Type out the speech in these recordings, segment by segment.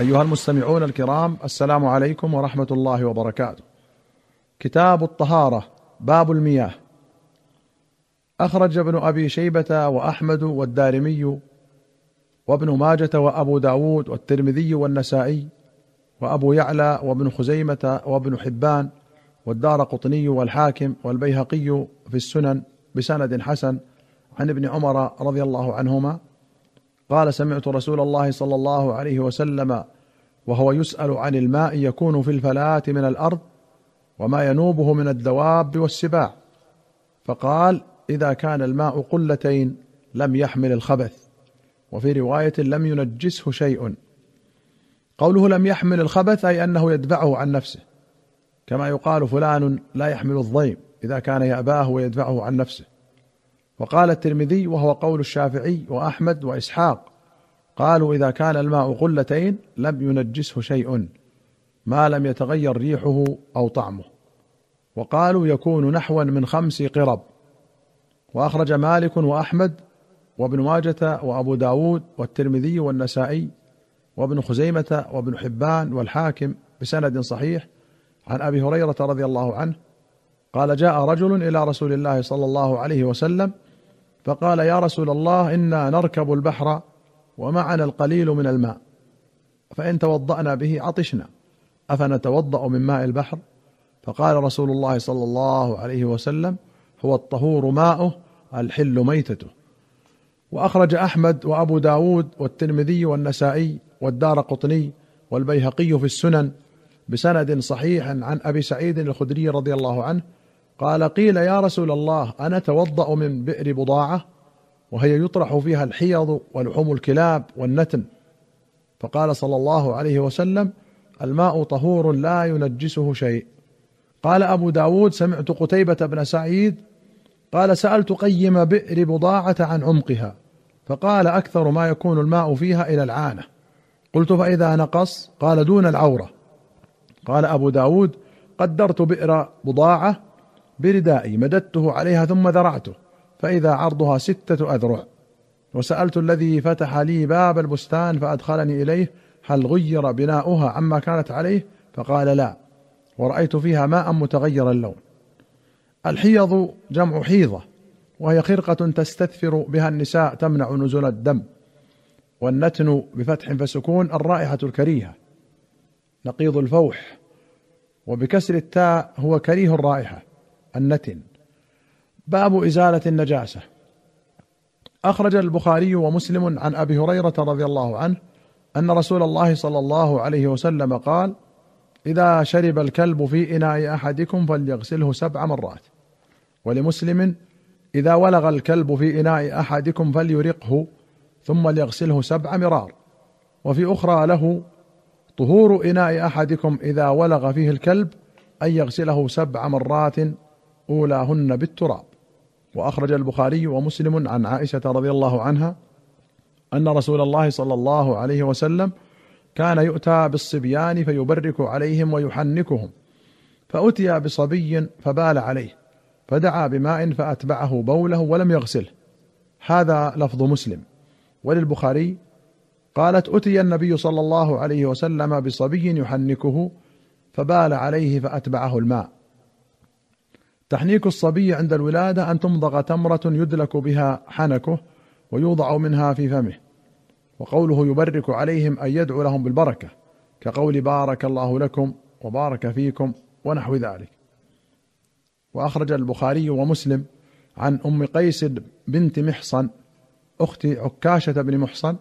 أيها المستمعون الكرام السلام عليكم ورحمة الله وبركاته. كتاب الطهارة باب المياه. أخرج ابن أبي شيبة وأحمد والدارمي وابن ماجة وأبو داود والترمذي والنسائي وأبو يعلى وابن خزيمة وابن حبان والدار قطني والحاكم والبيهقي في السنن بسند حسن عن ابن عمر رضي الله عنهما قال سمعت رسول الله صلى الله عليه وسلم وهو يسأل عن الماء يكون في الفلاة من الأرض وما ينوبه من الدواب والسباع. فقال إذا كان الماء قلتين لم يحمل الخبث. وفي رواية لم ينجسه شيء. قوله لم يحمل الخبث أي أنه يدفعه عن نفسه. كما يقال فلان لا يحمل الضيم إذا كان يأباه ويدفعه عن نفسه. وقال الترمذي وهو قول الشافعي وأحمد وإسحاق قالوا إذا كان الماء قلتين لم ينجسه شيء ما لم يتغير ريحه أو طعمه. وقالوا يكون نحوا من خمس قرب. وأخرج مالك وأحمد وابن ماجة وأبو داود والترمذي والنسائي وابن خزيمة وابن حبان والحاكم بسند صحيح عن أبي هريرة رضي الله عنه قال جاء رجل إلى رسول الله صلى الله عليه وسلم فقال يا رسول الله إنا نركب البحر ومعنا القليل من الماء. فإن توضأنا به عطشنا. أفنتوضأ من ماء البحر؟ فقال رسول الله صلى الله عليه وسلم هو الطهور ماؤه الحل ميتته. وأخرج أحمد وأبو داود والترمذي والنسائي والدار قطني والبيهقي في السنن بسند صحيح عن أبي سعيد الخدري رضي الله عنه قال قيل يا رسول الله أنا توضا من بئر بضاعة وهي يطرح فيها الحيض ولحوم الكلاب والنتن. فقال صلى الله عليه وسلم الماء طهور لا ينجسه شيء. قال أبو داود سمعت قتيبة بن سعيد قال سألت قيم بئر بضاعة عن عمقها فقال أكثر ما يكون الماء فيها إلى العانة. قلت فإذا نقص؟ قال دون العورة. قال أبو داود قدرت بئر بضاعة بردائي مددته عليها ثم ذرعته فإذا عرضها ستة أذرع. وسألت الذي فتح لي باب البستان فأدخلني إليه هل غير بناؤها عما كانت عليه؟ فقال لا ورأيت فيها ماء متغير اللون. الحيض جمع حيضة وهي خرقة تستثفر بها النساء تمنع نزول الدم. والنتن بفتح فسكون الرائحة الكريهة. نقيض الفوح وبكسر التاء هو كريه الرائحة. النتن. باب إزالة النجاسة. أخرج البخاري ومسلم عن أبي هريرة رضي الله عنه أن رسول الله صلى الله عليه وسلم قال إذا شرب الكلب في إناء أحدكم فليغسله سبع مرات. ولمسلم إذا ولغ الكلب في إناء أحدكم فليرقه ثم ليغسله سبع مرار. وفي أخرى له طهور إناء أحدكم إذا ولغ فيه الكلب أن يغسله سبع مرات أولاهن بالتراب. وأخرج البخاري ومسلم عن عائشة رضي الله عنها أن رسول الله صلى الله عليه وسلم كان يؤتى بالصبيان فيبرك عليهم ويحنكهم. فأتي بصبي فبال عليه فدعا بماء فأتبعه بوله ولم يغسله. هذا لفظ مسلم. وللبخاري قالت أتي النبي صلى الله عليه وسلم بصبي يحنكه فبال عليه فأتبعه الماء. تحنيك الصبي عند الولادة أن تمضغ تمرة يدلك بها حنكه ويوضع منها في فمه. وقوله يبرك عليهم أن يدعو لهم بالبركة كقول بارك الله لكم وبارك فيكم ونحو ذلك. وأخرج البخاري ومسلم عن أم قيس بنت محصن اخت عكاشة بن محصن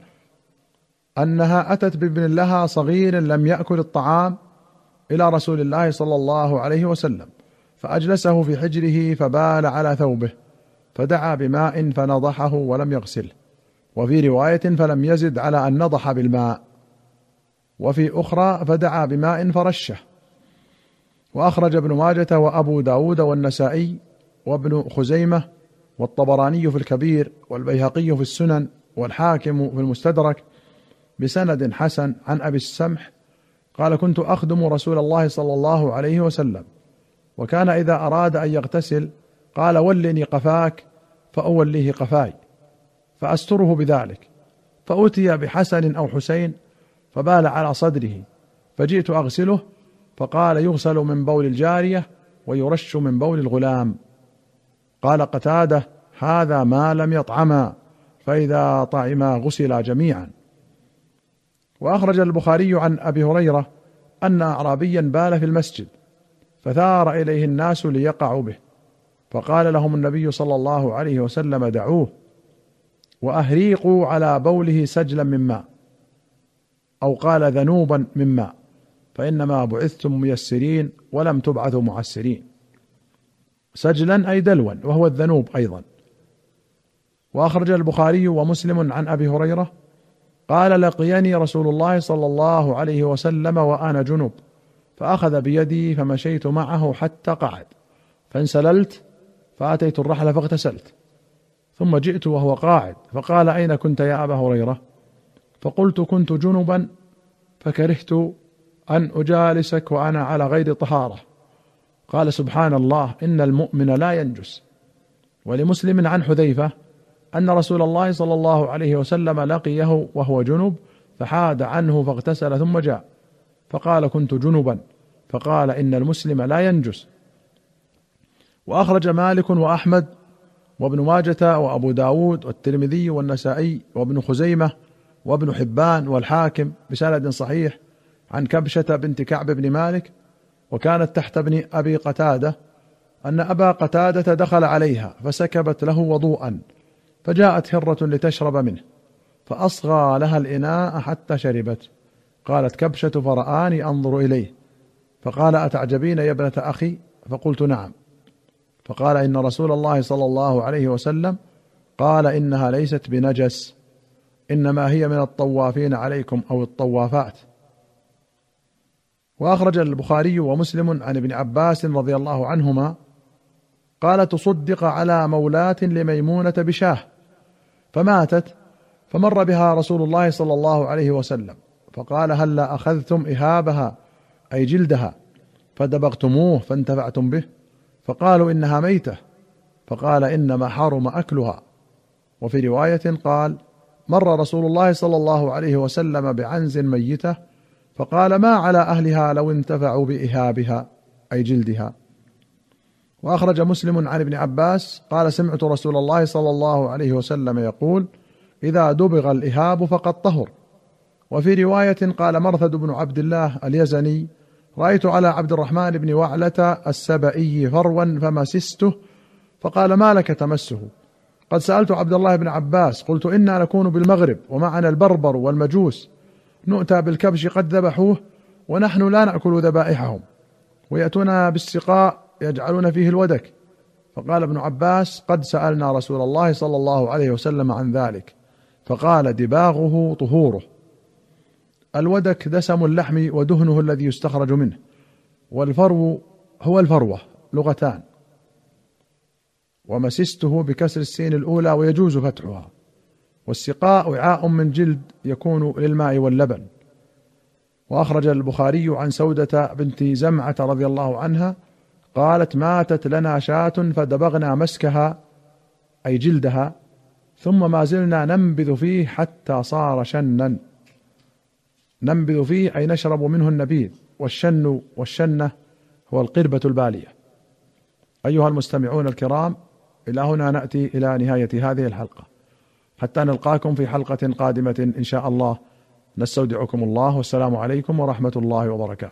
أنها أتت بابن لها صغير لم يأكل الطعام إلى رسول الله صلى الله عليه وسلم. فأجلسه في حجره فبال على ثوبه فدعا بماء فنضحه ولم يغسله وفي رواية فلم يزد على أن نضح بالماء وفي أخرى فدعا بماء فرشه. وأخرج ابن ماجة وأبو داود والنسائي وابن خزيمة والطبراني في الكبير والبيهقي في السنن والحاكم في المستدرك بسند حسن عن أبي السمح قال كنت أخدم رسول الله صلى الله عليه وسلم وكان إذا أراد أن يغتسل قال ولني قفاك فأوليه قفاي فأستره بذلك. فأتي بحسن أو حسين فبال على صدره. فجئت أغسله فقال يغسل من بول الجارية ويرش من بول الغلام. قال قتادة هذا ما لم يطعما فإذا طعما غسلا جميعا. وأخرج البخاري عن أبي هريرة أن أعرابيا بال في المسجد. فثار إليه الناس ليقعوا به. فقال لهم النبي صلى الله عليه وسلم دعوه وأهريقوا على بوله سجلا من ماء أو قال ذنوبا من ماء فإنما بعثتم ميسرين ولم تبعثوا معسرين. سجلا أي دلوا وهو الذنوب أيضا. وأخرج البخاري ومسلم عن أبي هريرة قال لقيني رسول الله صلى الله عليه وسلم وأنا جنب. فأخذ بيدي فمشيت معه حتى قعد. فانسللت فأتيت الرحل فاغتسلت. ثم جئت وهو قاعد فقال أين كنت يا أبا هريرة؟ فقلت كنت جنبا فكرهت أن أجالسك وأنا على غير طهارة. قال سبحان الله إن المؤمن لا ينجس. ولمسلم عن حذيفة أن رسول الله صلى الله عليه وسلم لقيه وهو جنب فحاد عنه فاغتسل ثم جاء. فقال كنت جنبا. فقال إن المسلم لا ينجس. وأخرج مالك وأحمد وابن ماجة وأبو داود والترمذي والنسائي وابن خزيمة وابن حبان والحاكم بسند صحيح عن كبشة بنت كعب بن مالك وكانت تحت ابن أبي قتادة أن أبا قتادة دخل عليها فسكبت له وضوءا. فجاءت هره لتشرب منه. فأصغى لها الإناء حتى شربت. قالت كبشة فرآني أنظر إليه. فقال أتعجبين يا ابنة أخي؟ فقلت نعم. فقال إن رسول الله صلى الله عليه وسلم قال إنها ليست بنجس إنما هي من الطوافين عليكم أو الطوافات. وأخرج البخاري ومسلم عن ابن عباس رضي الله عنهما قال تصدق على مولاة لميمونة بشاه فماتت فمر بها رسول الله صلى الله عليه وسلم. فقال هلا أخذتم إهابها أي جلدها؟ فدبغتموه فانتفعتم به فقالوا إنها ميتة فقال إنما حرم أكلها. وفي رواية قال مر رسول الله صلى الله عليه وسلم بعنز ميتة فقال ما على أهلها لو انتفعوا بإهابها أي جلدها؟ وأخرج مسلم عن ابن عباس قال سمعت رسول الله صلى الله عليه وسلم يقول إذا دبغ الإهاب فقد طهر. وفي رواية قال مرثد بن عبد الله اليزني رأيت على عبد الرحمن بن وعلة السبئي فروا فمسسته فقال ما لك تمسه؟ قد سألت عبد الله بن عباس قلت إنا نكون بالمغرب ومعنا البربر والمجوس نؤتى بالكبش قد ذبحوه ونحن لا نأكل ذبائحهم وياتون بالسقاء يجعلون فيه الودك. فقال ابن عباس قد سألنا رسول الله صلى الله عليه وسلم عن ذلك فقال دباغه طهوره. الودك دسم اللحم ودهنه الذي يستخرج منه. والفرو هو الفروة لغتان. ومسسته بكسر السين الأولى ويجوز فتحها. والسقاء وعاء من جلد يكون للماء واللبن. وأخرج البخاري عن سودة بنت زمعة رضي الله عنها قالت ماتت لنا شاة فدبغنا مسكها أي جلدها ثم ما زلنا ننبذ فيه حتى صار شنا. ننبذ فيه أي نشرب منه النبيذ والشن والشنة هو القربة البالية. أيها المستمعون الكرام إلى هنا نأتي إلى نهاية هذه الحلقة. حتى نلقاكم في حلقة قادمة إن شاء الله. نستودعكم الله. والسلام عليكم ورحمة الله وبركاته.